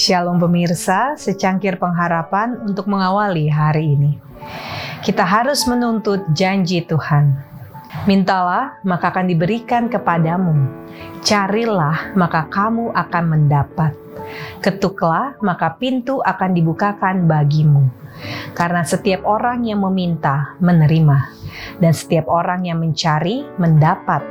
Shalom pemirsa, secangkir pengharapan untuk mengawali hari ini. Kita harus menuntut janji Tuhan. Mintalah, maka akan diberikan kepadamu. Carilah, maka kamu akan mendapat. Ketuklah, maka pintu akan dibukakan bagimu. Karena setiap orang yang meminta, menerima. Dan setiap orang yang mencari, mendapat.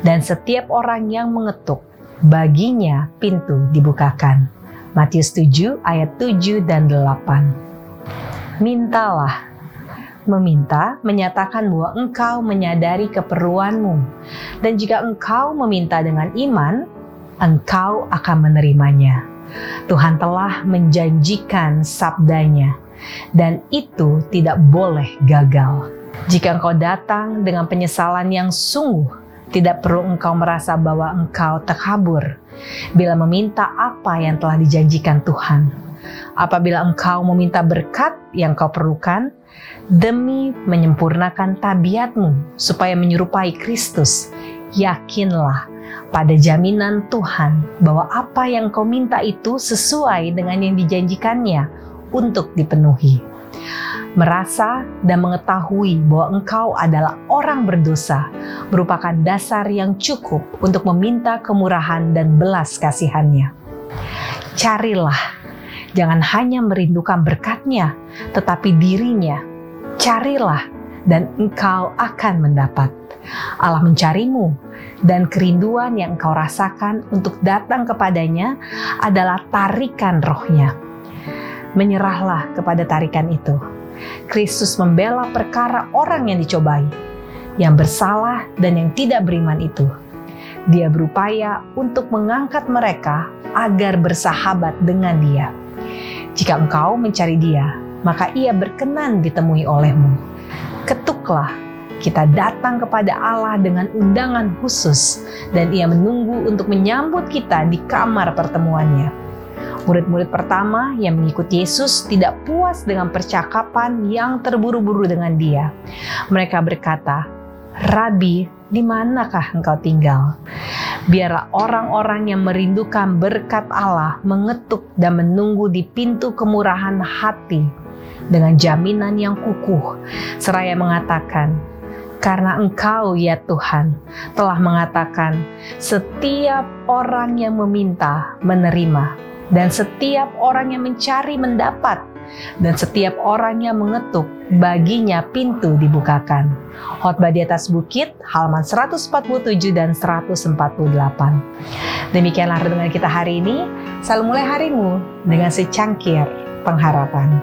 Dan setiap orang yang mengetuk, baginya pintu dibukakan. Matius 7 ayat 7 dan 8. Mintalah. Meminta menyatakan bahwa engkau menyadari keperluanmu. Dan jika engkau meminta dengan iman, engkau akan menerimanya. Tuhan telah menjanjikan sabdanya dan itu tidak boleh gagal. Jika engkau datang dengan penyesalan yang sungguh tidak perlu engkau merasa bahwa engkau terkabur bila meminta apa yang telah dijanjikan Tuhan. Apabila engkau meminta berkat yang kau perlukan demi menyempurnakan tabiatmu supaya menyerupai Kristus, yakinlah pada jaminan Tuhan bahwa apa yang kau minta itu sesuai dengan yang dijanjikannya untuk dipenuhi merasa dan mengetahui bahwa engkau adalah orang berdosa merupakan dasar yang cukup untuk meminta kemurahan dan belas kasihannya. Carilah, jangan hanya merindukan berkatnya, tetapi dirinya. Carilah dan engkau akan mendapat. Allah mencarimu dan kerinduan yang engkau rasakan untuk datang kepadanya adalah tarikan rohnya. Menyerahlah kepada tarikan itu Kristus membela perkara orang yang dicobai, yang bersalah dan yang tidak beriman itu. Dia berupaya untuk mengangkat mereka agar bersahabat dengan Dia. Jika engkau mencari Dia, maka Ia berkenan ditemui olehmu. Ketuklah, kita datang kepada Allah dengan undangan khusus, dan Ia menunggu untuk menyambut kita di kamar pertemuannya. Murid-murid pertama yang mengikuti Yesus tidak puas dengan percakapan yang terburu-buru dengan dia. Mereka berkata, Rabi, di manakah engkau tinggal? Biarlah orang-orang yang merindukan berkat Allah mengetuk dan menunggu di pintu kemurahan hati dengan jaminan yang kukuh, seraya mengatakan, karena Engkau, ya Tuhan, telah mengatakan, "Setiap orang yang meminta, menerima, dan setiap orang yang mencari mendapat, dan setiap orang yang mengetuk, baginya pintu dibukakan. Khotbah di atas bukit, halaman 147 dan 148. Demikianlah renungan kita hari ini. Selalu mulai harimu dengan secangkir pengharapan.